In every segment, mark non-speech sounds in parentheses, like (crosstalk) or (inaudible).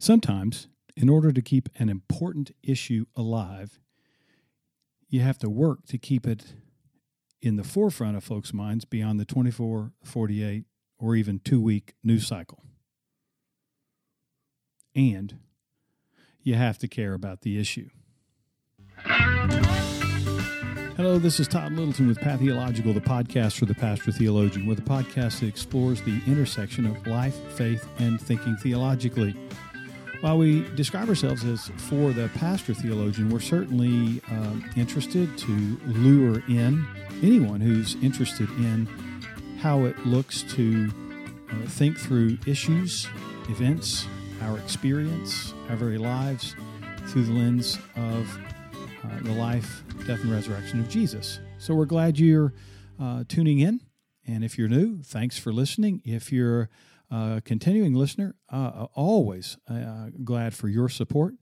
Sometimes, in order to keep an important issue alive, you have to work to keep it in the forefront of folks' minds beyond the 24, 48, or even two week news cycle. And you have to care about the issue. Hello, this is Todd Littleton with Pathological, the podcast for the pastor theologian. We're the podcast that explores the intersection of life, faith, and thinking theologically. While we describe ourselves as for the pastor theologian, we're certainly uh, interested to lure in anyone who's interested in how it looks to uh, think through issues, events, our experience, our very lives through the lens of uh, the life, death, and resurrection of Jesus. So we're glad you're uh, tuning in. And if you're new, thanks for listening. If you're a continuing listener, uh, always uh, glad for your support.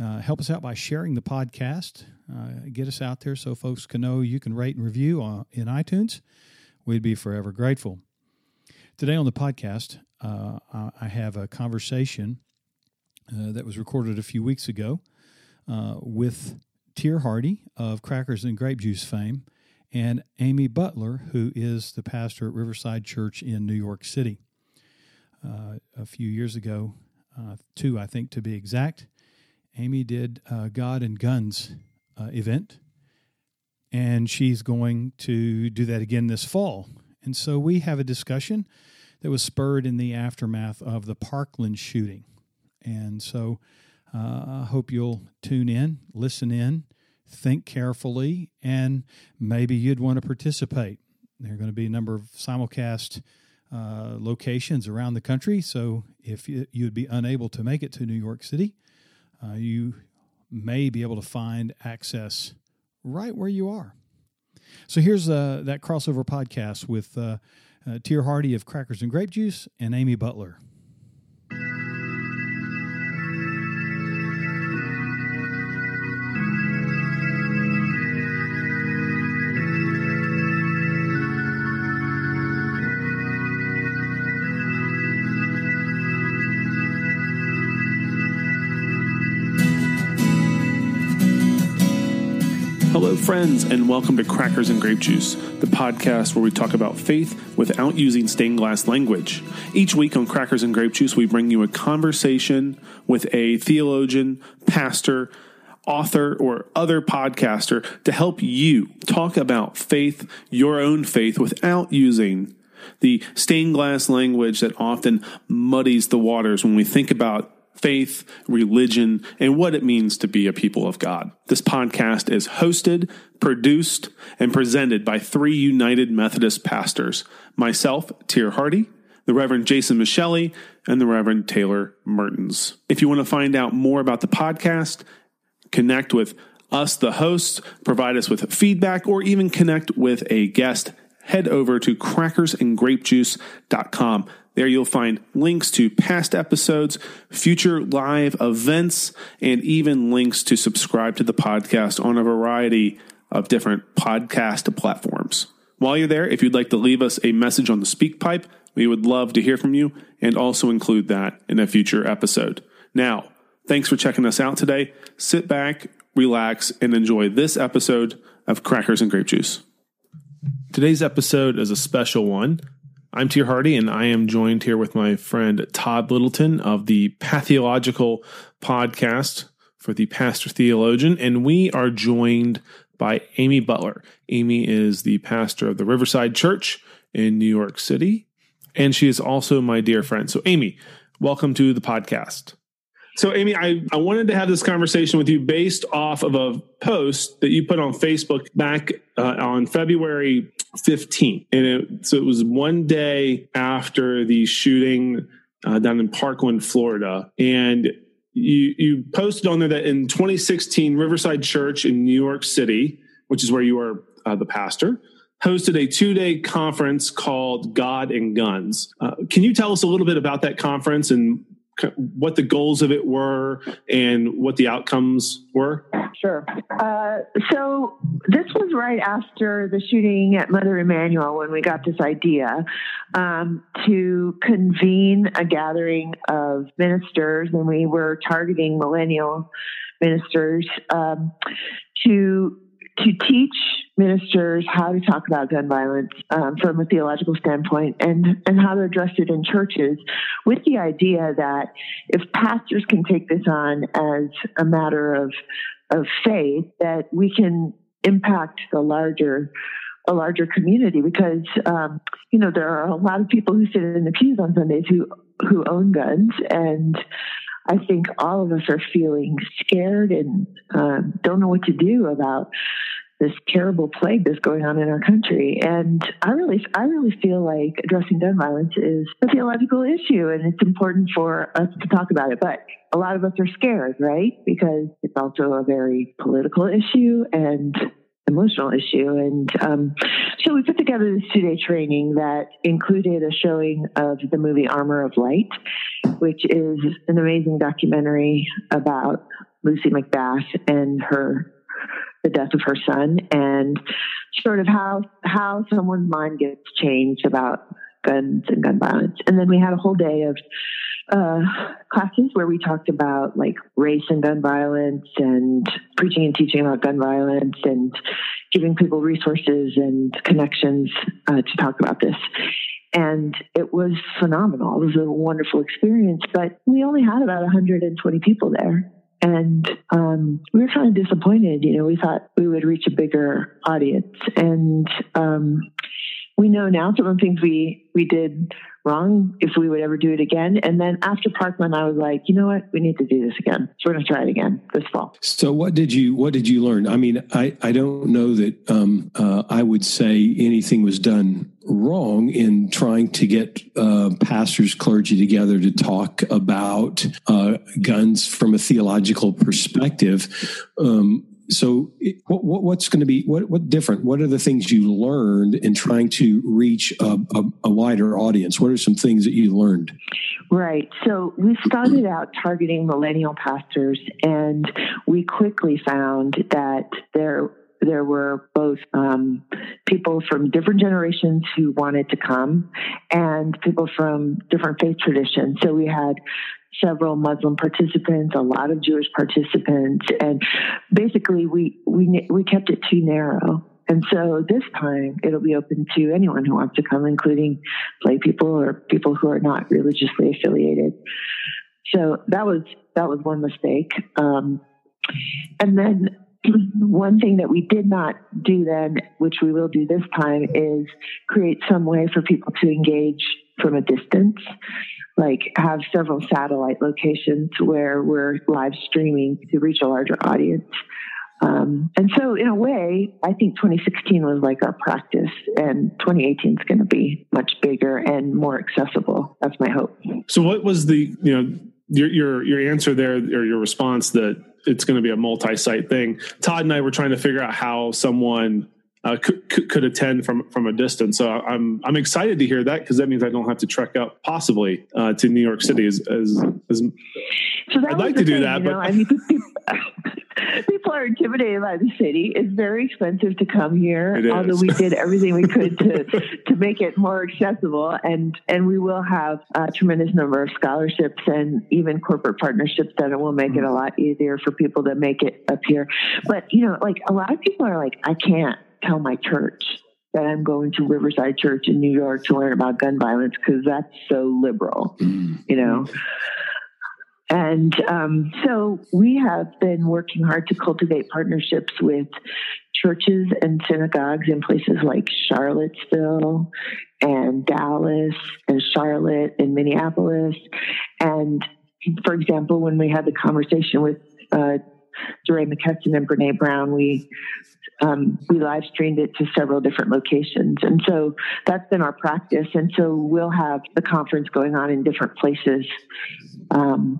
Uh, help us out by sharing the podcast. Uh, get us out there so folks can know you can rate and review on, in iTunes. We'd be forever grateful. Today on the podcast, I have a conversation that was recorded a few weeks ago with Teer Hardy of Crackers and Grape Juice fame, and Amy Butler, who is the pastor at Riverside Church in New York City. Uh, a few years ago, uh, two, I think to be exact, Amy did a God and Guns uh, event, and she's going to do that again this fall. And so we have a discussion that was spurred in the aftermath of the Parkland shooting. And so uh, I hope you'll tune in, listen in, think carefully, and maybe you'd want to participate. There are going to be a number of simulcast uh, locations around the country. So if you, would be unable to make it to New York City, uh, you may be able to find access right where you are. So here's uh, that crossover podcast with uh, uh, Teer Hardy of Crackers and Grape Juice and Amy Butler. Friends, and welcome to Crackers and Grape Juice, the podcast where we talk about faith without using stained glass language. Each week on Crackers and Grape Juice, we bring you a conversation with a theologian, pastor, author, or other podcaster to help you talk about faith, your own faith, without using the stained glass language that often muddies the waters when we think about faith, religion, and what it means to be a people of God. This podcast is hosted, produced, and presented by three United Methodist pastors myself, Teer Hardy, the Reverend Jason Micheli, and the Reverend Taylor Mertens. If you want to find out more about the podcast, connect with us, the hosts, provide us with feedback, or even connect with a guest, head over to crackersandgrapejuice.com. There you'll find links to past episodes, future live events, and even links to subscribe to the podcast on a variety of different podcast platforms. While you're there, if you'd like to leave us a message on the SpeakPipe, we would love to hear from you and also include that in a future episode. Now, thanks for checking us out today. Sit back, relax, and enjoy this episode of Crackers and Grape Juice. Today's episode is a special one I'm Teer Hardy, and I am joined here with my friend Todd Littleton of the Pathological podcast for the Pastor Theologian. And we are joined by Amy Butler. Amy is the pastor of the Riverside Church in New York City, and she is also my dear friend. So, Amy, welcome to the podcast. So, Amy, I, I wanted to have this conversation with you based off of a post that you put on Facebook back uh, on February 15th. And it, so it was one day after the shooting uh, down in Parkland, Florida. And you, you posted on there that in 2016, Riverside Church in New York City, which is where you are uh, the pastor, hosted a two day conference called God and Guns. Uh, can you tell us a little bit about that conference and what the goals of it were and what the outcomes were? Sure. Uh, so this was right after the shooting at Mother Emanuel when we got this idea um, to convene a gathering of ministers, and we were targeting millennial ministers um, to to teach ministers how to talk about gun violence um, from a theological standpoint and, and how to address it in churches with the idea that if pastors can take this on as a matter of, of faith, that we can impact the larger a larger community because um, you know there are a lot of people who sit in the pews on Sundays who who own guns and I think all of us are feeling scared and uh, don't know what to do about this terrible plague that's going on in our country. And I really, I really feel like addressing gun violence is a theological issue, and it's important for us to talk about it. But a lot of us are scared, right? Because it's also a very political issue and emotional issue. And um, so we put together this two day training that included a showing of the movie Armor of Light, which is an amazing documentary about Lucy McBath and her the death of her son and sort of how how someone's mind gets changed about guns and gun violence. And then we had a whole day of uh, classes where we talked about like race and gun violence and preaching and teaching about gun violence and giving people resources and connections uh, to talk about this. And it was phenomenal. It was a wonderful experience, but we only had about 120 people there. And um, we were kind of disappointed. You know, we thought we would reach a bigger audience. And um, we know now some of the things we, we did wrong if we would ever do it again. And then after Parkland, I was like, you know what, we need to do this again. So we're going to try it again this fall. So what did you what did you learn? I mean, I I don't know that um, uh, I would say anything was done wrong in trying to get uh, pastors, clergy together to talk about uh, guns from a theological perspective. Um, so what, what, what's going to be what, what different? What are the things you learned in trying to reach a, a, a, wider audience? What are some things that you learned? Right. So we started out targeting millennial pastors and we quickly found that there there were both um, people from different generations who wanted to come and people from different faith traditions. So we had several Muslim participants, a lot of Jewish participants, and basically we we we kept it too narrow. And so this time it'll be open to anyone who wants to come, including lay people or people who are not religiously affiliated. So that was that was one mistake. Um, and then (clears throat) one thing that we did not do then, which we will do this time, is create some way for people to engage from a distance, like have several satellite locations where we're live streaming to reach a larger audience. Um, and so, in a way, I think 2016 was like our practice, and 2018 is going to be much bigger and more accessible. That's my hope. So, what was the you know your your your answer there, or your response that it's going to be a multi-site thing? Todd and I were trying to figure out how someone uh, could, could attend from from a distance. So I'm I'm excited to hear that because that means I don't have to trek up possibly uh, to New York City as as, as so I'd like to do thing, that. You know, but I mean, (laughs) people are intimidated by the city. It's very expensive to come here, although we did everything we could to (laughs) to make it more accessible. And and we will have a tremendous number of scholarships and even corporate partnerships that will make it a lot easier for people to make it up here. But you know, like a lot of people are like, I can't tell my church that I'm going to Riverside Church in New York to learn about gun violence because that's so liberal, mm. you know. And um, so we have been working hard to cultivate partnerships with churches and synagogues in places like Charlottesville and Dallas and Charlotte and Minneapolis. And for example, when we had the conversation with uh, DeRay McKesson and Brene Brown, we um, we live streamed it to several different locations. And so that's been our practice. And so we'll have the conference going on in different places. Um,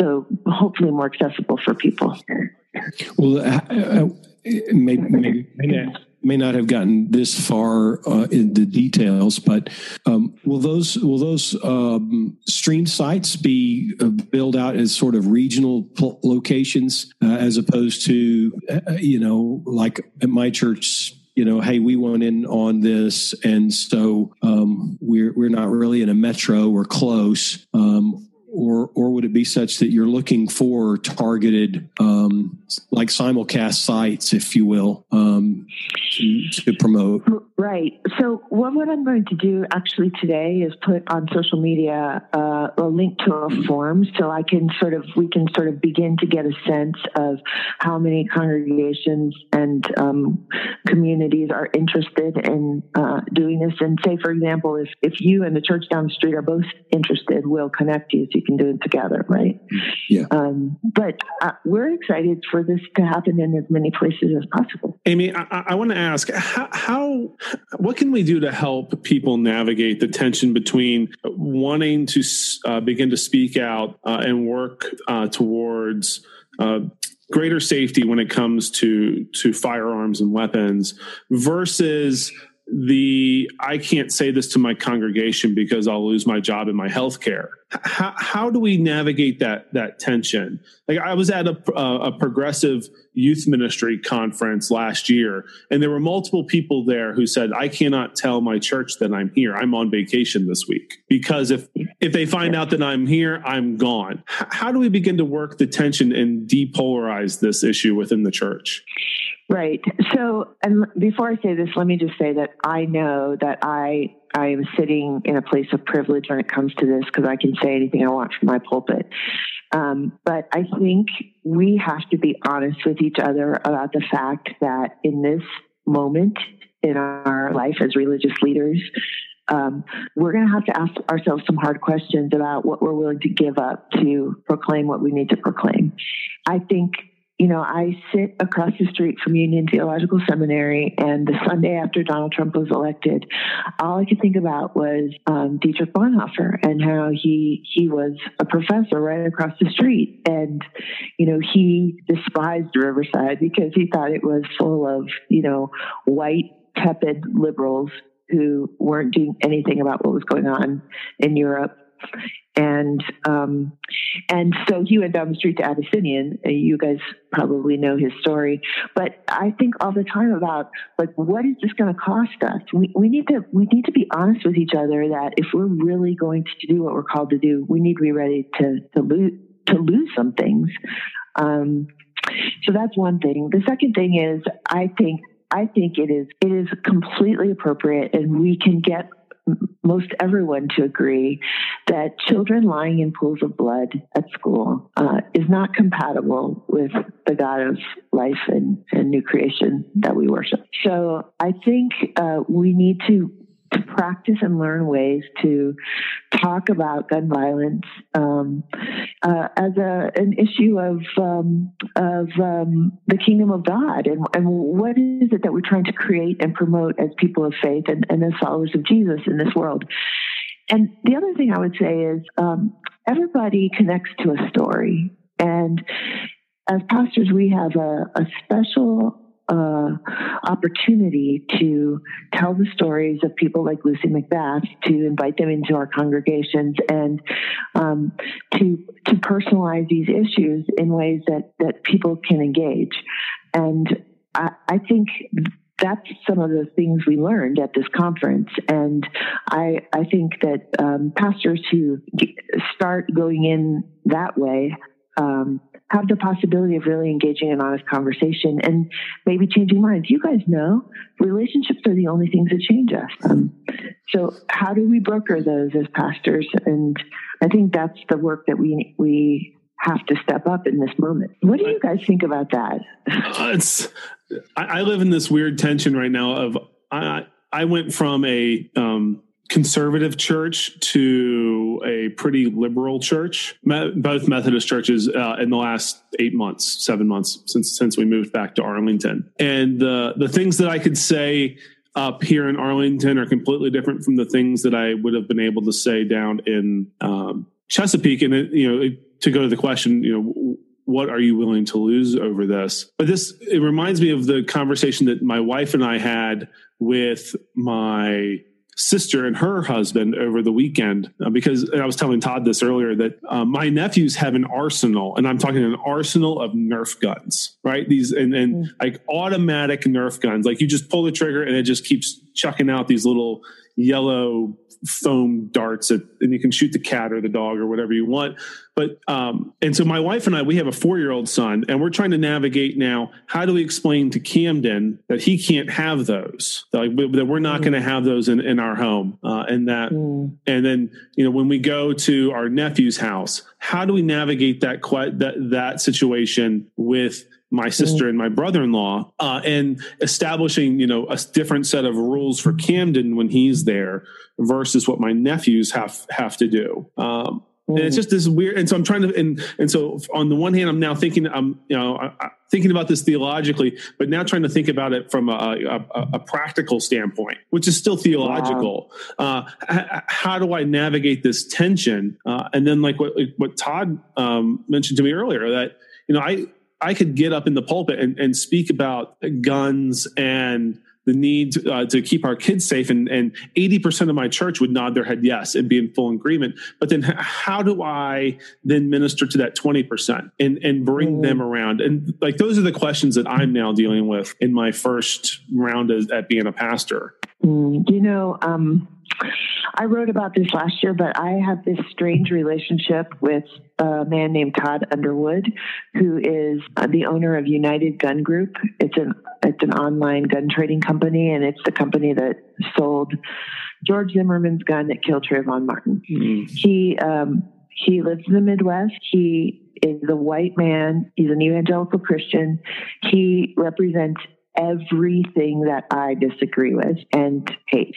so hopefully more accessible for people. Well, uh, uh, maybe, maybe, maybe may not have gotten this far uh, in the details, but um, will those will those um, stream sites be uh, built out as sort of regional locations uh, as opposed to uh, you know like at my church you know, hey, we went in on this, and so um, we're we're not really in a metro. We're close. Or or would it be such that you're looking for targeted um, like simulcast sites, if you will, um, to, to, promote? Right. So what, what I'm going to do actually today is put on social media uh, a link to a form, so I can sort of we can sort of begin to get a sense of how many congregations and um, communities are interested in uh, doing this. And say, for example, if if you and the church down the street are both interested, we'll connect you. So you can do it together, right? Yeah. Um, but uh, we're excited for this to happen in as many places as possible. Amy, I, I want to ask how, how, what can we do to help people navigate the tension between wanting to uh, begin to speak out uh, and work uh, towards uh, greater safety when it comes to to firearms and weapons versus the I can't say this to my congregation because I'll lose my job and my health care. How, how do we navigate that that tension? Like I was at a, a progressive youth ministry conference last year, and there were multiple people there who said, "I cannot tell my church that I'm here. I'm on vacation this week because if if they find out that I'm here, I'm gone." How do we begin to work the tension and depolarize this issue within the church? Right. So, and before I say this, let me just say that I know that I I am sitting in a place of privilege when it comes to this because I can say anything I want from my pulpit. Um, but I think we have to be honest with each other about the fact that in this moment in our life as religious leaders, um, we're going to have to ask ourselves some hard questions about what we're willing to give up to proclaim what we need to proclaim. I think you know, I sit across the street from Union Theological Seminary, and the Sunday after Donald Trump was elected, all I could think about was um, Dietrich Bonhoeffer and how he he was a professor right across the street, and you know he despised Riverside because he thought it was full of you know white tepid liberals who weren't doing anything about what was going on in Europe and um, and so he went down the street to Abyssinian. Uh, you guys probably know his story, but I think all the time about like what is this going to cost us? We, we need to we need to be honest with each other that if we're really going to do what we're called to do, we need to be ready to to lose to lose some things. Um, so that's one thing. The second thing is I think I think it is it is completely appropriate, and we can get most everyone to agree that children lying in pools of blood at school uh, is not compatible with the God of life and, and new creation that we worship. So I think uh, we need to to practice and learn ways to talk about gun violence um, uh, as a, an issue of um, of um, the kingdom of God and, and what is it that we're trying to create and promote as people of faith and, and as followers of Jesus in this world. And the other thing I would say is um, everybody connects to a story, and as pastors, we have a, a special opportunity to tell the stories of people like Lucy McBath, to invite them into our congregations, and um, to to personalize these issues in ways that that people can engage. And I, I think that's some of the things we learned at this conference. And I, I think that um, pastors who start going in that way um, have the possibility of really engaging in honest conversation and maybe changing minds. You guys know relationships are the only things that change us. Um, so how do we broker those as pastors? And I think that's the work that we we have to step up in this moment. What do you guys think about that? Uh, it's I, I, live in this weird tension right now of I I went from a um, conservative church to a pretty liberal church, both Methodist churches uh, in the last eight months, seven months since since we moved back to Arlington. And the the things that I could say up here in Arlington are completely different from the things that I would have been able to say down in um, Chesapeake. And it, you know, to go to the question, you know what are you willing to lose over this? But this, it reminds me of the conversation that my wife and I had with my sister and her husband over the weekend uh, because I was telling Todd this earlier that uh, my nephews have an arsenal, and I'm talking an arsenal of Nerf guns, right? These and, and mm. like automatic Nerf guns, like you just pull the trigger and it just keeps chucking out these little yellow foam darts at, and you can shoot the cat or the dog or whatever you want. But um, and so my wife and I, we have a four year old son, and we're trying to navigate now. How do we explain to Camden that he can't have those? That, like, that we're not mm. going to have those in, in our home, uh, and that, mm. and then you know when we go to our nephew's house, how do we navigate that that that situation with my sister and my brother-in-law uh, and establishing you know a different set of rules for camden when he's there versus what my nephews have have to do. Um, and it's just this weird and so i'm trying to and and so on the one hand i'm now thinking i'm you know I, I, thinking about this theologically but now trying to think about it from a, a, a practical standpoint which is still theological. Wow. uh, how do i navigate this tension? Uh, and then like what what todd um, mentioned to me earlier that you know i I could get up in the pulpit and, and speak about guns and the need to, uh, to keep our kids safe, and, and 80% of my church would nod their head yes and be in full agreement. But then, how do I then minister to that 20% and, and bring mm. them around? And like, those are the questions that I'm now dealing with in my first round as, at being a pastor. Mm, you know, um, I wrote about this last year, but I have this strange relationship with a man named Todd Underwood, who is the owner of United Gun Group. It's an it's an online gun trading company, and it's the company that sold George Zimmerman's gun that killed Trayvon Martin. Mm-hmm. He um, he lives in the Midwest. He is a white man. He's an evangelical Christian. He represents everything that I disagree with and hate.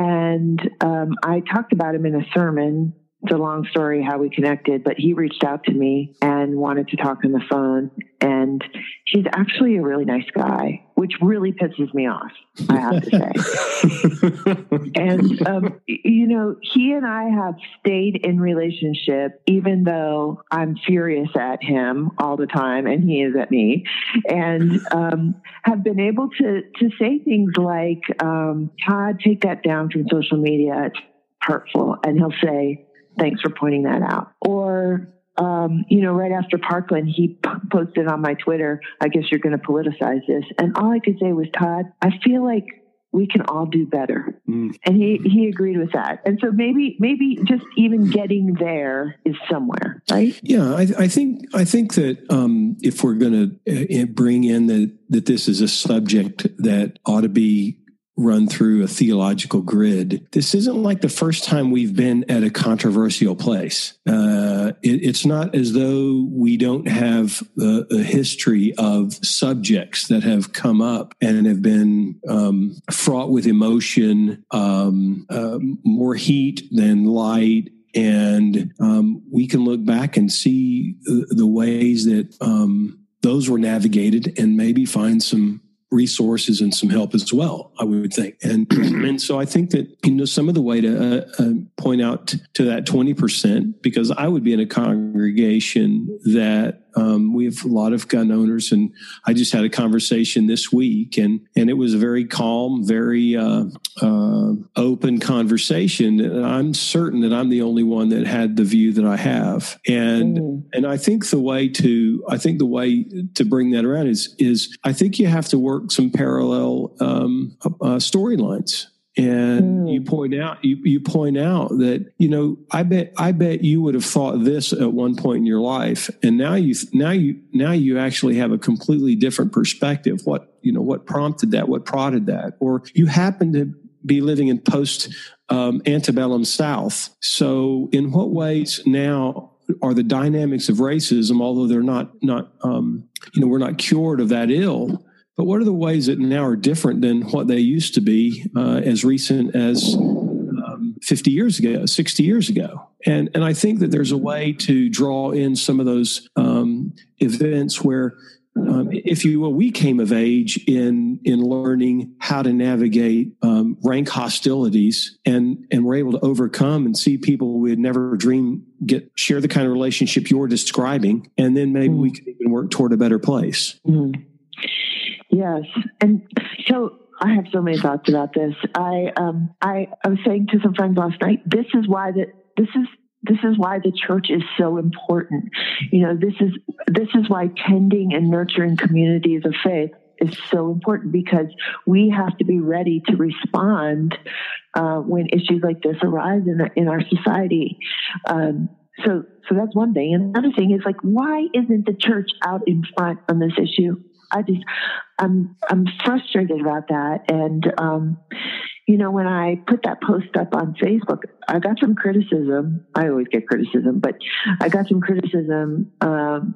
And um, I talked about him in a sermon. It's a long story how we connected, but he reached out to me and wanted to talk on the phone. And he's actually a really nice guy, which really pisses me off, I have to say. (laughs) and, um, you know, he and I have stayed in relationship, even though I'm furious at him all the time and he is at me, and um, have been able to, to say things like, um, Todd, take that down from social media. It's hurtful. And he'll say, thanks for pointing that out. Or, um, you know, right after Parkland, he p- posted on my Twitter, I guess you're going to politicize this. And all I could say was, Todd, I feel like we can all do better. Mm. And he, he agreed with that. And so maybe, maybe just even getting there is somewhere, right? Yeah. I, I think, I think that, um, if we're going to uh, bring in that, that this is a subject that ought to be run through a theological grid. This isn't like the first time we've been at a controversial place. Uh, it, it's not as though we don't have a, a, history of subjects that have come up and have been um, fraught with emotion, um, uh, more heat than light. And um, we can look back and see the, ways that um, those were navigated and maybe find some resources and some help as well, I would think. And, (clears throat) and so I think that, you know, some of the way to uh, uh, point out to that 20%, because I would be in a congregation that um, we have a lot of gun owners, and I just had a conversation this week, and and it was a very calm, very uh, uh, open conversation. And I'm certain that I'm the only one that had the view that I have, and mm. and I think the way to I think the way to bring that around is is I think you have to work some parallel um, uh, storylines and mm. you point out you, you point out that you know i bet i bet you would have thought this at one point in your life. And now you now you now you actually have a completely different perspective. What you know what prompted that? What prodded that? Or you happen to be living in post um, antebellum south. So in what ways now are the dynamics of racism although they're not not um, you know we're not cured of that ill but what are the ways that now are different than what they used to be uh, as recent as um, 50 years ago, 60 years ago? And, and I think that there's a way to draw in some of those um, events where um, if you will, we came of age in in learning how to navigate um, rank hostilities, and and we're able to overcome and see people we had never dreamed get share the kind of relationship you're describing, and then maybe mm. we can even work toward a better place. Mm. Yes, and so I have so many thoughts about this. I um I, I was saying to some friends last night, this is why that this is this is why the church is so important. You know, this is this is why tending and nurturing communities of faith is so important because we have to be ready to respond uh, when issues like this arise in, in our society. Um, so, so that's one thing. And another thing is like, why isn't the church out in front on this issue? I just, I'm, I'm frustrated about that. And, um, you know, when I put that post up on Facebook, I got some criticism. I always get criticism, but I got some criticism, um,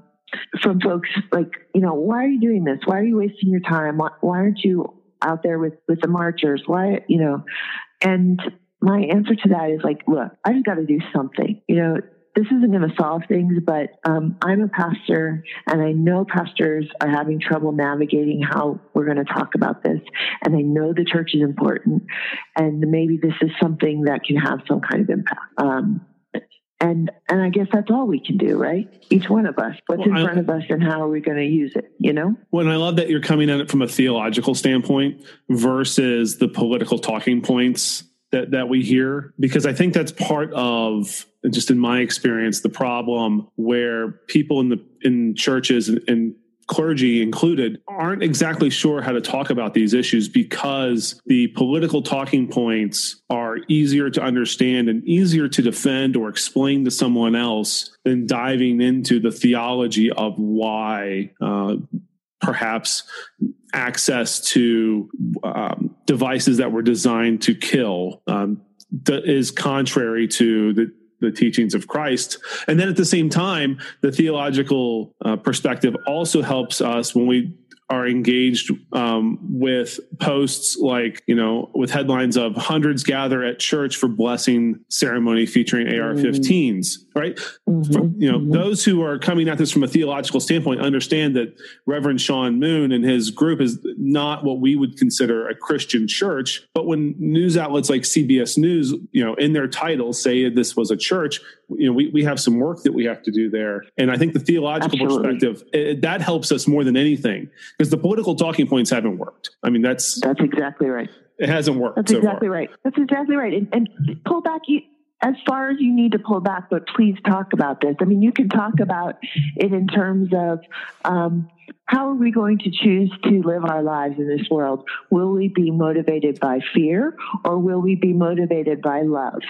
from folks like, you know, why are you doing this? Why are you wasting your time? Why, why aren't you out there with, with the marchers? Why, you know, and my answer to that is like, look, I just got to do something. You know, this isn't going to solve things, but um, I'm a pastor and I know pastors are having trouble navigating how we're going to talk about this. And I know the church is important and maybe this is something that can have some kind of impact. Um, and and I guess that's all we can do, right? Each one of us. What's well, in front of us, and how are we going to use it? You know. Well, and I love that you're coming at it from a theological standpoint versus the political talking points that that we hear because I think that's part of just in my experience the problem where people in the in churches and, and clergy included aren't exactly sure how to talk about these issues because the political talking points are easier to understand and easier to defend or explain to someone else than diving into the theology of why uh, perhaps access to um, devices that were designed to kill um, is contrary to the the teachings of Christ. And then at the same time, the theological uh, perspective also helps us when we are engaged um, with posts like you know with headlines of hundreds gather at church for blessing ceremony featuring AR-15s, right? Mm-hmm. you know mm-hmm. those who are coming at this from a theological standpoint understand that Reverend Sean Moon and his group is not what we would consider a Christian church. But when news outlets like CBS News, you know, in their titles say this was a church, you know, we, we have some work that we have to do there. And I think the theological Absolutely. perspective, it, that helps us more than anything because the political talking points haven't worked. I mean, that's, that's exactly right. It hasn't worked. That's so exactly far. right. That's exactly right. And, and pull back you, as far as you need to pull back, but please talk about this. I mean, you can talk about it in terms of um, how are we going to choose to live our lives in this world? Will we be motivated by fear or will we be motivated by love?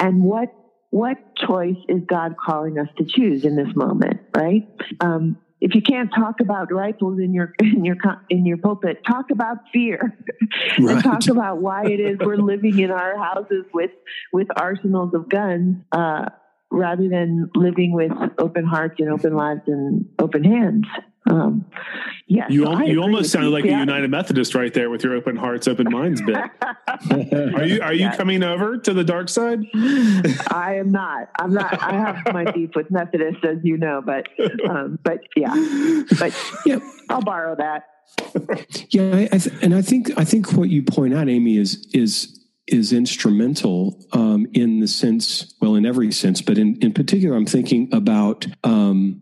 And what what choice is God calling us to choose in this moment, right? Um, if you can't talk about rifles in your (laughs) in your in your pulpit, talk about fear, (laughs) right. and talk about why it is we're living in our houses with with arsenals of guns, uh, rather than living with open hearts and open lives and open hands. Um, yeah, you, so you almost sounded like yeah. a United Methodist right there with your open hearts, open minds bit. (laughs) are you are you yeah. coming over to the dark side? I am not. I'm not. I have my (laughs) beef with Methodists, as you know, but um, but yeah, but yeah, I'll borrow that. Yeah, I, I th- and I think I think what you point out, Amy, is is is instrumental um, in the sense, well, in every sense, but in, in particular, I'm thinking about um,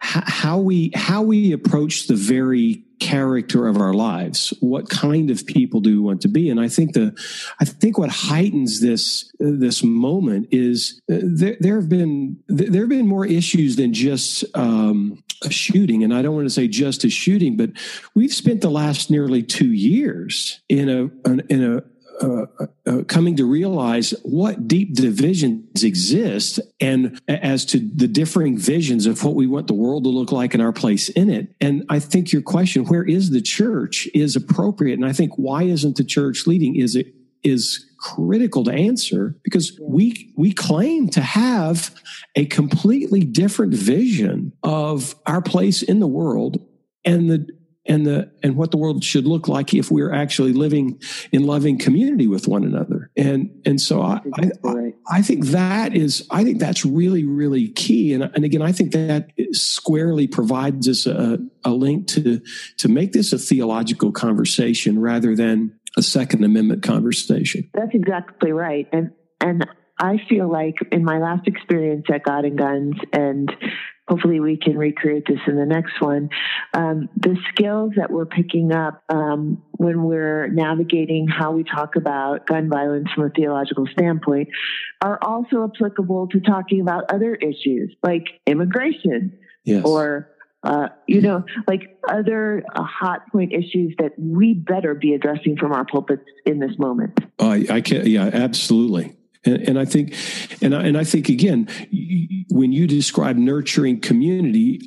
how we how we approach the very character of our lives what kind of people do we want to be? And i think the i think what heightens this this moment is uh, there, there have been there have been more issues than just um, a shooting. And i don't want to say just a shooting but we've spent the last nearly two years in a in a uh, uh, coming to realize what deep divisions exist and as to the differing visions of what we want the world to look like and our place in it. And I think your question, where is the church, is appropriate. And I think why isn't the church leading? Is it is critical to answer because we we claim to have a completely different vision of our place in the world and the and the and what the world should look like if we're actually living in loving community with one another. And and so I I, I think that is, I think that's really, really key. And, and again, I think that squarely provides us a, a link to, to make this a theological conversation rather than a Second Amendment conversation. That's exactly right. And, and I feel like in my last experience at God and Guns and hopefully we can recreate this in the next one. Um, the skills that we're picking up um, when we're navigating how we talk about gun violence from a theological standpoint are also applicable to talking about other issues like immigration yes. or uh, you know, like other uh, hot point issues that we better be addressing from our pulpits in this moment. I, I can, yeah, absolutely. And, and I think, and I, and I think again, when you describe nurturing community,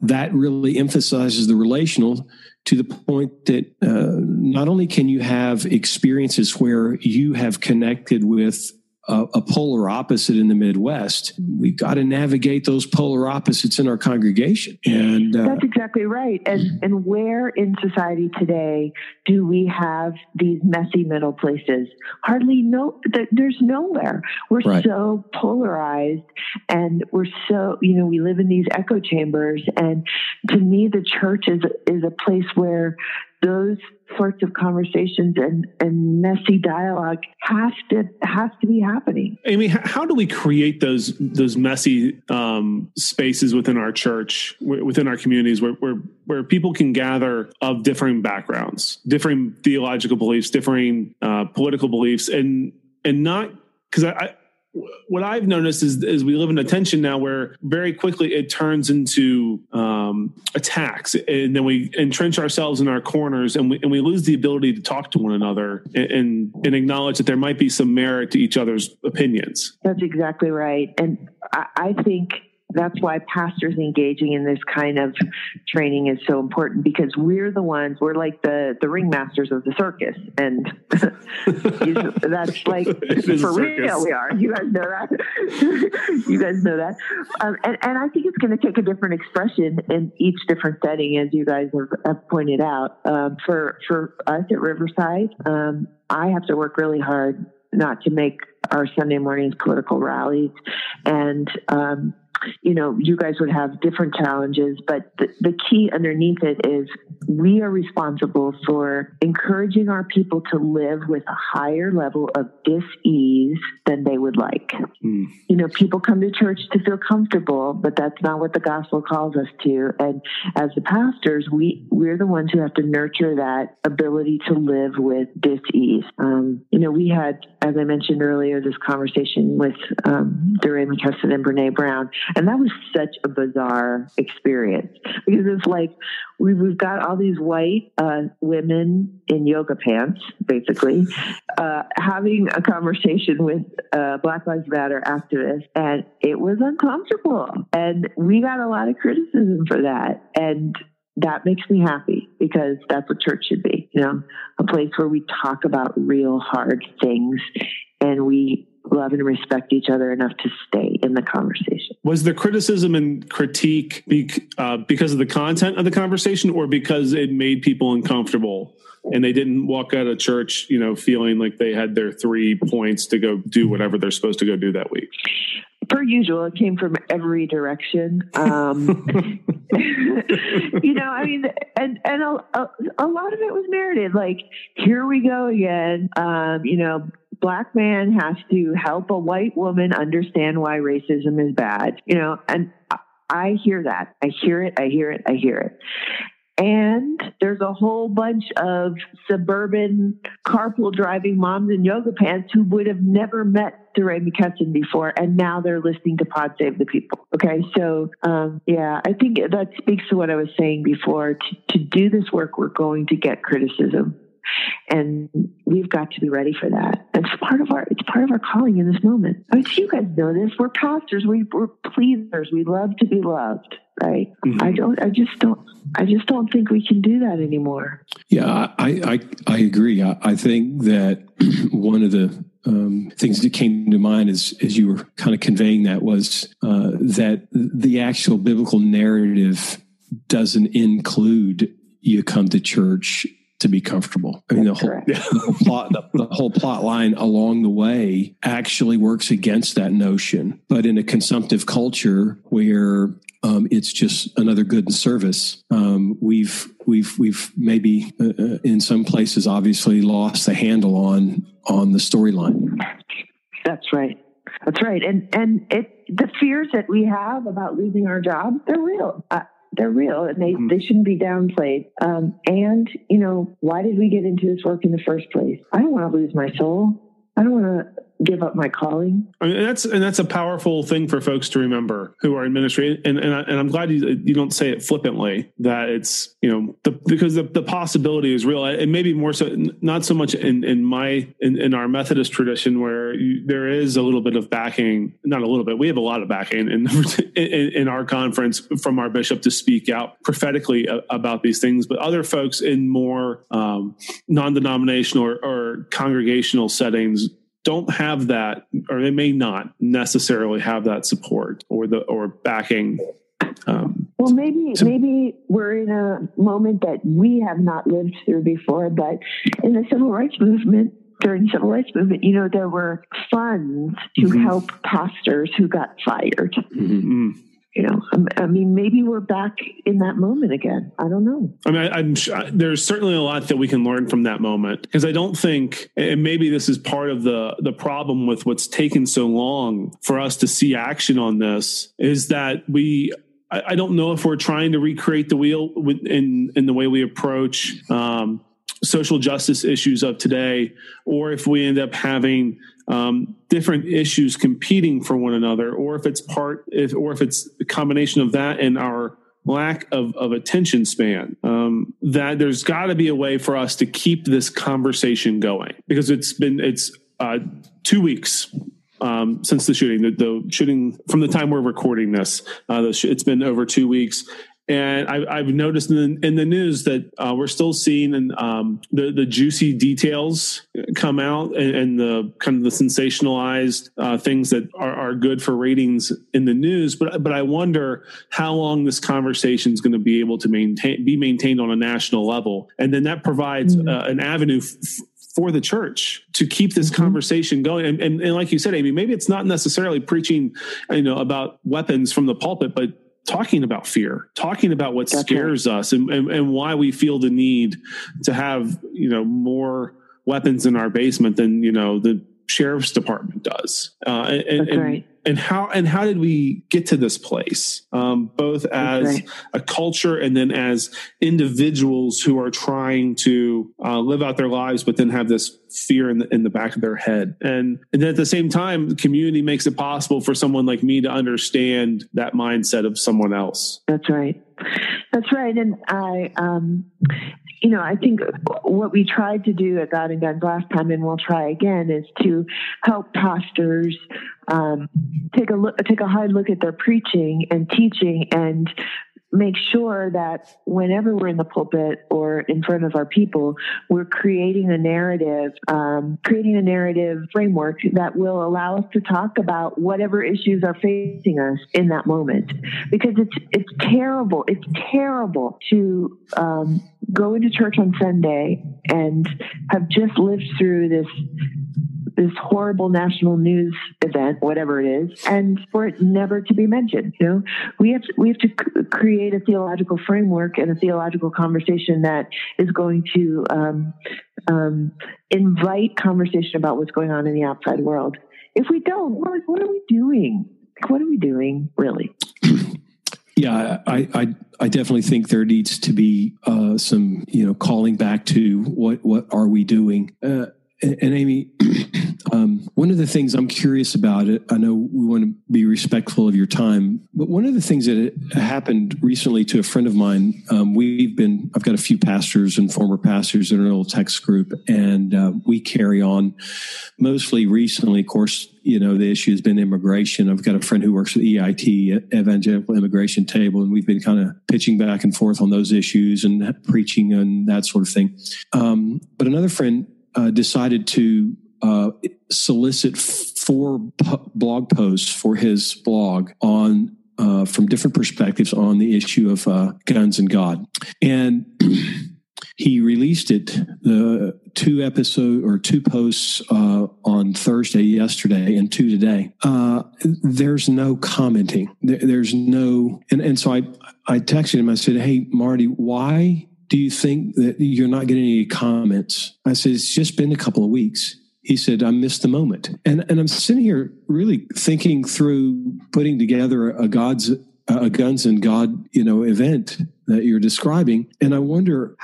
that really emphasizes the relational to the point that uh, not only can you have experiences where you have connected with a, a, polar opposite in the Midwest. We've got to navigate those polar opposites in our congregation. And uh, that's exactly right. And and where in society today do we have these messy middle places? Hardly no. There's nowhere. We're right. so polarized, and we're so you know we live in these echo chambers. And to me, the church is is a place where those sorts of conversations and, and messy dialogue has to has to be happening. Amy, how do we create those those messy um, spaces within our church, within our communities, where, where where people can gather of differing backgrounds, differing theological beliefs, differing uh, political beliefs, and and not because I, what I've noticed is, is we live in a tension now where very quickly it turns into um, attacks, and then we entrench ourselves in our corners, and we and we lose the ability to talk to one another and, and, acknowledge that there might be some merit to each other's opinions. That's exactly right, and I, I think that's why pastors engaging in this kind of training is so important because we're the ones we're like the the ringmasters of the circus. And (laughs) that's (laughs) like for real we are. You guys know that. (laughs) You guys know that. Um, and, and i think it's going to take a different expression in each different setting as you guys have, have pointed out. Um, for for us at riverside um, i have to work really hard not to make our Sunday mornings political rallies. And um, you know, you guys would have different challenges, but the, the key underneath it is we are responsible for encouraging our people to live with a higher level of dis-ease than they would like. Mm. You know, people come to church to feel comfortable, but that's not what the gospel calls us to. And as the pastors, we we're the ones who have to nurture that ability to live with dis-ease. Um, you know, we had, as I mentioned earlier, this conversation with um, DeRay McKesson and Brene Brown, and that was such a bizarre experience because it's like we, have got all these white uh, women in yoga pants, basically, uh, having a conversation with uh, Black Lives Matter activists, and it was uncomfortable. And we got a lot of criticism for that. And that makes me happy because that's what church should be, you know, a place where we talk about real hard things and we love and respect each other enough to stay in the conversation. Was the criticism and critique be, uh, because of the content of the conversation or because it made people uncomfortable and they didn't walk out of church, you know, feeling like they had their three points to go do whatever they're supposed to go do that week? Per usual, it came from every direction. Um, (laughs) you know, I mean, and and a, a, a, lot of it was merited. Like, here we go again. Um, you know, black man has to help a white woman understand why racism is bad, you know, and I hear that. I hear it. I hear it. I hear it. And there's a whole bunch of suburban carpool driving moms in yoga pants who would have never met DeRay McKesson before, and now they're listening to Pod Save the People. Okay, so um, yeah, I think that speaks to what I was saying before. To, to do this work, we're going to get criticism and we've got to be ready for that. It's part of our it's part of our calling in this moment. I mean, you guys know this. We're pastors. We, we're pleasers. We love to be loved. Right. Mm-hmm. I don't. I just don't. I just don't think we can do that anymore. Yeah, I I, I agree. I, I think that (clears throat) one of the um, things that came to mind as as you were kind of conveying that was uh, that the actual biblical narrative doesn't include you come to church to be comfortable. I mean, the whole, (laughs) the whole plot, the, the whole plot line along the way actually works against that notion. But in a consumptive culture where um, it's just another good and service. Um, we've we've we've maybe uh, uh, in some places obviously lost the handle on on the storyline. That's right. That's right. And and it the fears that we have about losing our job, they're real. Uh, they're real and they, mm-hmm. they shouldn't be downplayed. Um, and, you know, why did we get into this work in the first place? I don't want to lose my soul. I don't want to give up my calling. I mean, and that's and that's a powerful thing for folks to remember who are administrating. And and, I, and I'm glad you you don't say it flippantly that it's you know the, because the, the possibility is real. And maybe more so not so much in in my in, in our Methodist tradition where you, there is a little bit of backing. Not a little bit. We have a lot of backing in (laughs) in, in our conference from our bishop to speak out prophetically about these things. But other folks in more um, non-denominational or, or congregational settings don't have that or they may not necessarily have that support or the or backing um, well maybe to, maybe we're in a moment that we have not lived through before but in the civil rights movement during the civil rights movement you know there were funds to mm-hmm. help pastors who got fired. Mm-hmm you know, I mean, maybe we're back in that moment again. I don't know. I mean, I, am there's certainly a lot that we can learn from that moment because I don't think, and maybe this is part of the the problem with what's taken so long for us to see action on this is that we. I, I don't know if we're trying to recreate the wheel in in the way we approach um, social justice issues of today, or if we end up having um, different issues competing for one another, or if it's part, if, or if it's a combination of that and our lack of, of attention span. Um, that there's got to be a way for us to keep this conversation going because it's been it's uh, two weeks um, since the shooting. The, the, shooting from the time we're recording this, uh, sh- it's been over two weeks, and I, have noticed in the, in the, news that uh, we're still seeing um, the the juicy details come out and, and the kind of the sensationalized uh, things that are, are, good for ratings in the news. But but I wonder how long this conversation is going to be able to maintain be maintained on a national level, and then that provides mm-hmm. uh, an avenue. F- for the church to keep this mm-hmm. conversation going. And, and, and, like you said, Amy, maybe it's not necessarily preaching, you know, about weapons from the pulpit, but talking about fear, talking about what scares us and, and, and why we feel the need to have, you know, more weapons in our basement than, you know, the sheriff's department does. Uh, and, and, right. And, how and how did we get to this place? Um, both as right. a culture and then as individuals who are trying to uh, live out their lives, but then have this fear in the, in the back of their head. And and at the same time, the community makes it possible for someone like me to understand that mindset of someone else. That's right. That's right. And I, um, you know, I think what we tried to do at God and Guns last time, and we'll try again, is to help pastors um, take a look, take a hard look at their preaching and teaching, and make sure that whenever we're in the pulpit or in front of our people, we're creating a narrative, um, creating a narrative framework that will allow us to talk about whatever issues are facing us in that moment. Because it's it's terrible. It's terrible to um, go into church on Sunday and have just lived through this this horrible national news event, whatever it is, and for it never to be mentioned. You know, we have to, we have to c- create a theological framework and a theological conversation that is going to um, um, invite conversation about what's going on in the outside world. If we don't, what, what are we doing? What are we doing, really? Yeah, I, I, I definitely think there needs to be uh, some, you know, calling back to what what are we doing. Uh, and, and Amy, (clears throat) um, one of the things I'm curious about it, I know we want to be respectful of your time, but one of the things that happened recently to a friend of mine, um, we've been, I've got a few pastors and former pastors in an old text group, and uh, we carry on mostly recently, of course, you know, the issue has been immigration. I've got a friend who works at EIT, Evangelical Immigration Table, and we've been kind of pitching back and forth on those issues and preaching and that sort of thing. Um, but another friend uh, decided to uh, solicit four blog posts for his blog on uh, from different perspectives on the issue of uh, guns and God, and (clears throat) he released it the two episode or two posts uh, on Thursday yesterday and two today. Uh, there's no commenting. There, there's no and and so I I texted him. I said, "Hey Marty, why?" Do you think that you're not getting any comments? I said, It's just been a couple of weeks he said, I missed the moment. And, and I'm sitting here really thinking through putting together a God's, a guns and God, you know, event that you're describing. And I wonder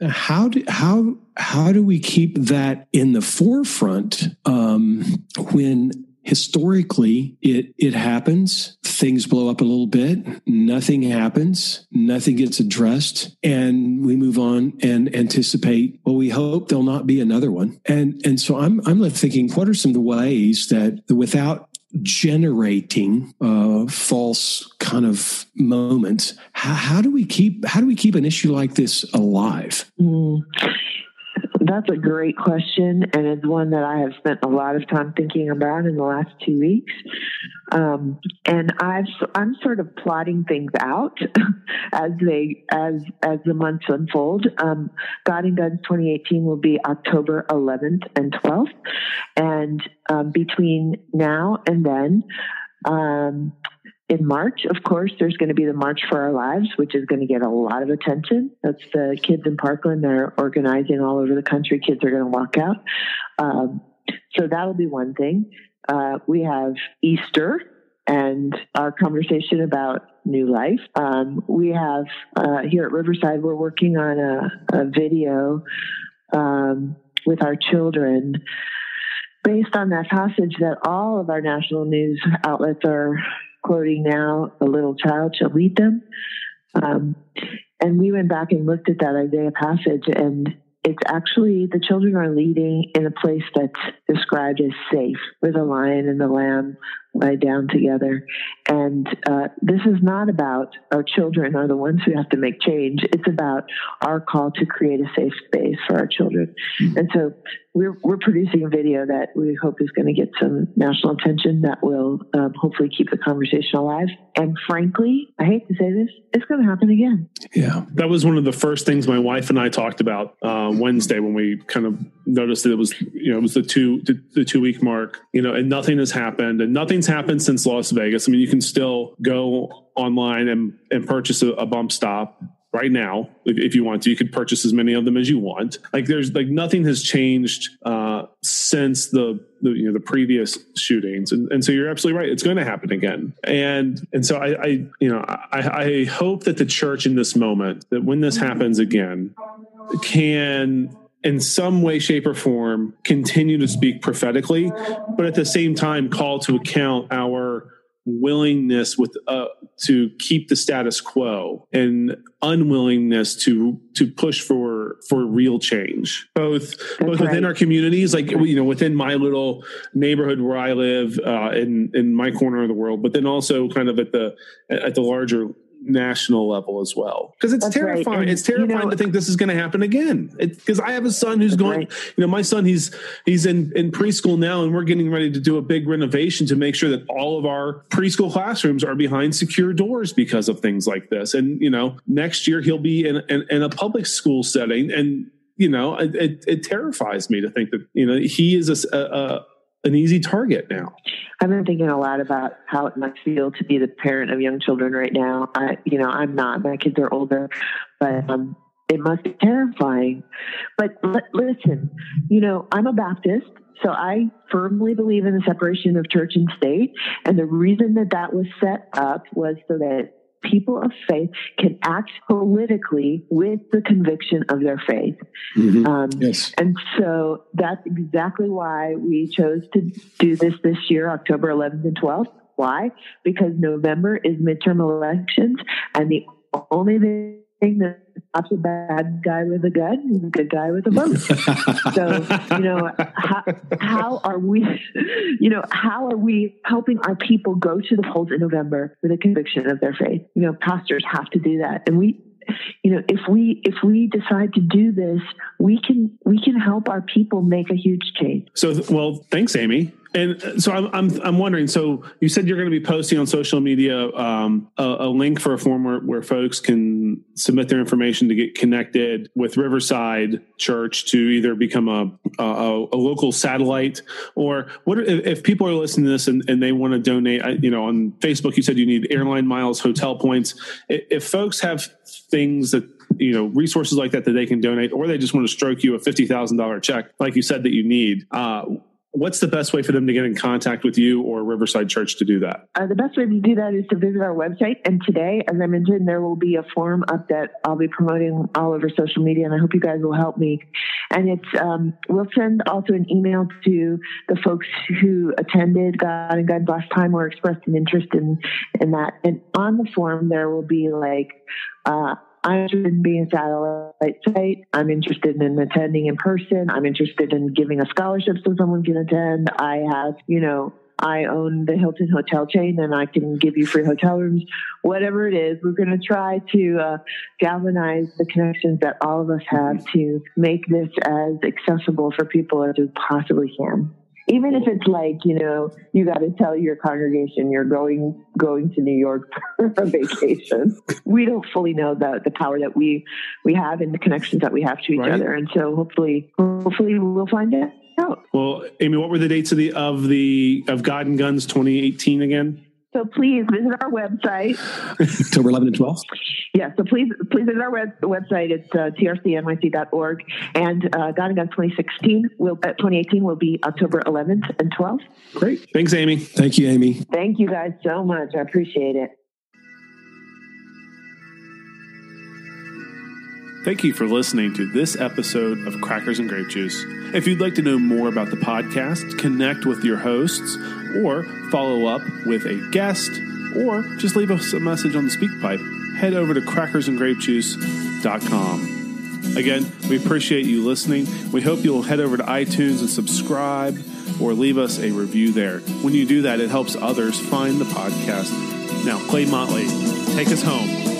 how do, how, how do we keep that in the forefront um, when historically it it happens. Things blow up a little bit. Nothing happens. Nothing gets addressed. And we move on and anticipate well we hope there'll not be another one. And and so i'm i'm left thinking what are some of the ways that without generating uh, false kind of moments how, how, do we keep how do we keep an issue like this alive? Mm. That's a great question, and it's one that I have spent a lot of time thinking about in the last two weeks. Um, and I've I'm sort of plotting things out (laughs) as they as as the months unfold. Um, God and Guns 2018 will be October 11th and 12th, and um, between now and then. Um, in March, of course, there's going to be the March for Our Lives, which is going to get a lot of attention. That's the kids in Parkland. They're organizing all over the country. Kids are going to walk out. Um, so that'll be one thing. Uh, we have Easter and our conversation about new life. Um, we have uh, here at Riverside, we're working on a, a video um, with our children based on that passage that all of our national news outlets are quoting now, a little child shall lead them. Um, and we went back and looked at that Isaiah passage, and it's actually the children are leading in a place that's described as safe, where the lion and the lamb lie down together. And uh, this is not about our children are the ones who have to make change. It's about our call to create a safe space for our children. Mm-hmm. And so we're, we're producing a video that we hope is going to get some national attention that will um, hopefully keep the conversation alive. And frankly, I hate to say this, it's going to happen again. Yeah. That was one of the first things my wife and I talked about uh, Wednesday when we kind of noticed that it was, you know, it was the two, the, the two week mark, you know, and nothing has happened and nothing's happened since Las Vegas. I mean, you can still go online and, and purchase a, a bump stock right now if, if, you want to. You could purchase as many of them as you want. Like there's like nothing has changed uh, since the, the you know the previous shootings. And, and so you're absolutely right. It's going to happen again. And and so i, I you know I, I hope that the church in this moment that when this happens again can in some way, shape, or form continue to speak prophetically, but at the same time call to account our willingness with uh, to keep the status quo and unwillingness to to push for for real change both That's both right. within our communities like you know within my little neighborhood where I live uh, in in my corner of the world but then also kind of at the at the larger national level as well because it's That's terrifying right. it's terrifying you know, to think this is going to happen again because i have a son who's going right. you know my son he's he's in in preschool now and we're getting ready to do a big renovation to make sure that all of our preschool classrooms are behind secure doors because of things like this and you know next year he'll be in, in, in a public school setting and you know it, it, it, terrifies me to think that you know he is a, a an easy target now. I've been thinking a lot about how it must feel to be the parent of young children right now. I, you know, I'm not. My kids are older, but um, it must be terrifying. But l- listen, you know, I'm a Baptist. So I firmly believe in the separation of church and state. And the reason that that was set up was so that people of faith can act politically with the conviction of their faith. Mm-hmm. Um, yes. And so that's exactly why we chose to do this this year, October 11th and 12th. Why? Because November is midterm elections, and the only thing that stops a bad guy with a gun is a good guy with a vote. so, you know, how, how are we, you know, how are we helping our people go to the polls in November with a conviction of their faith? You know, pastors have to do that. And we, you know if we if we decide to do this we can we can help our people make a huge change so well thanks amy And so I'm, I'm, I'm wondering. So you said you're going to be posting on social media um, a, a, link for a form where, where folks can submit their information to get connected with Riverside Church to either become a a, a local satellite or what if, if, people are listening to this and, and they want to donate? You know, on Facebook you said you need airline miles, hotel points. If folks have things that you know resources like that that they can donate, or they just want to stroke you a fifty thousand dollar check, like you said that you need. Uh, what's the best way for them to get in contact with you or Riverside Church to do that? Uh, the best way to do that is to visit our website. And today, as I mentioned, there will be a form up that I'll be promoting all over social media, and I hope you guys will help me. And it's um, we'll send also an email to the folks who attended God and Guns last time or expressed an interest in in that. And on the form, there will be like. Uh, I'm interested in being a satellite site. I'm interested in attending in person. I'm interested in giving a scholarship so someone can attend. I have, you know, I own the Hilton hotel chain and I can give you free hotel rooms. Whatever it is, we're going to try to uh, galvanize the connections that all of us have to make this as accessible for people as we possibly can even if it's like you know you got to tell your congregation you're going going to new york (laughs) for a vacation. We don't fully know the the power that we we have and the connections that we have to each right. other. And so hopefully hopefully we'll find it out. Well amy what were the dates of the of the of god and guns 2018 again so please visit our website. October 11 and 12? Yeah, so please please visit our web, website. It's uh, trcnyc.org. And uh, God and Guns 2016 will, uh, 2018 will be October 11th and 12th. Great. Thanks, Amy. Thank you, Amy. Thank you guys so much. I appreciate it. Thank you for listening to this episode of Crackers and Grape Juice. If you'd like to know more about the podcast, connect with your hosts, or follow up with a guest, or just leave us a message on the SpeakPipe, head over to crackersandgrapejuice.com. Again, we appreciate you listening. We hope you'll head over to iTunes and subscribe or leave us a review there. When you do that, it helps others find the podcast. Now, Clay Motley, take us home.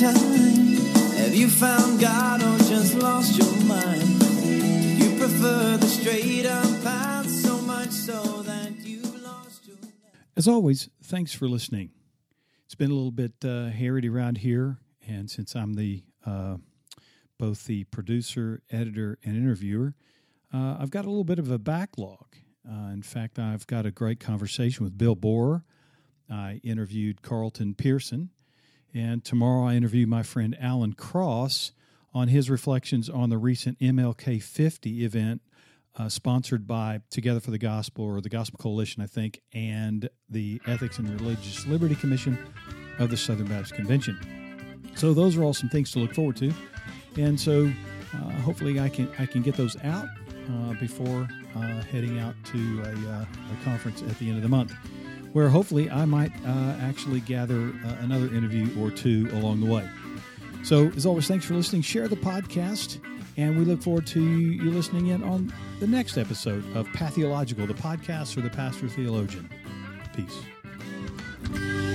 Time? Have you found God or just lost your mind? You prefer the straight up path so much so that you lost your. As always, thanks for listening. It's been a little bit uh, harried around here, and since I'm the uh, both the producer, editor, and interviewer, uh, I've got a little bit of a backlog. Uh, in fact, I've got a great conversation with Bill Borer. I interviewed Carlton Pearson and tomorrow I interview my friend Alan Cross on his reflections on the recent MLK 50 event uh, sponsored by Together for the Gospel or the Gospel Coalition, I think, and the Ethics and Religious Liberty Commission of the Southern Baptist Convention. So those are all some things to look forward to, and so uh, hopefully I can I can get those out uh, before uh, heading out to a, uh, a conference at the end of the month where hopefully I might uh, actually gather uh, another interview or two along the way. So, as always, thanks for listening. Share the podcast, and we look forward to you listening in on the next episode of Pathological, the podcast for the pastor theologian. Peace.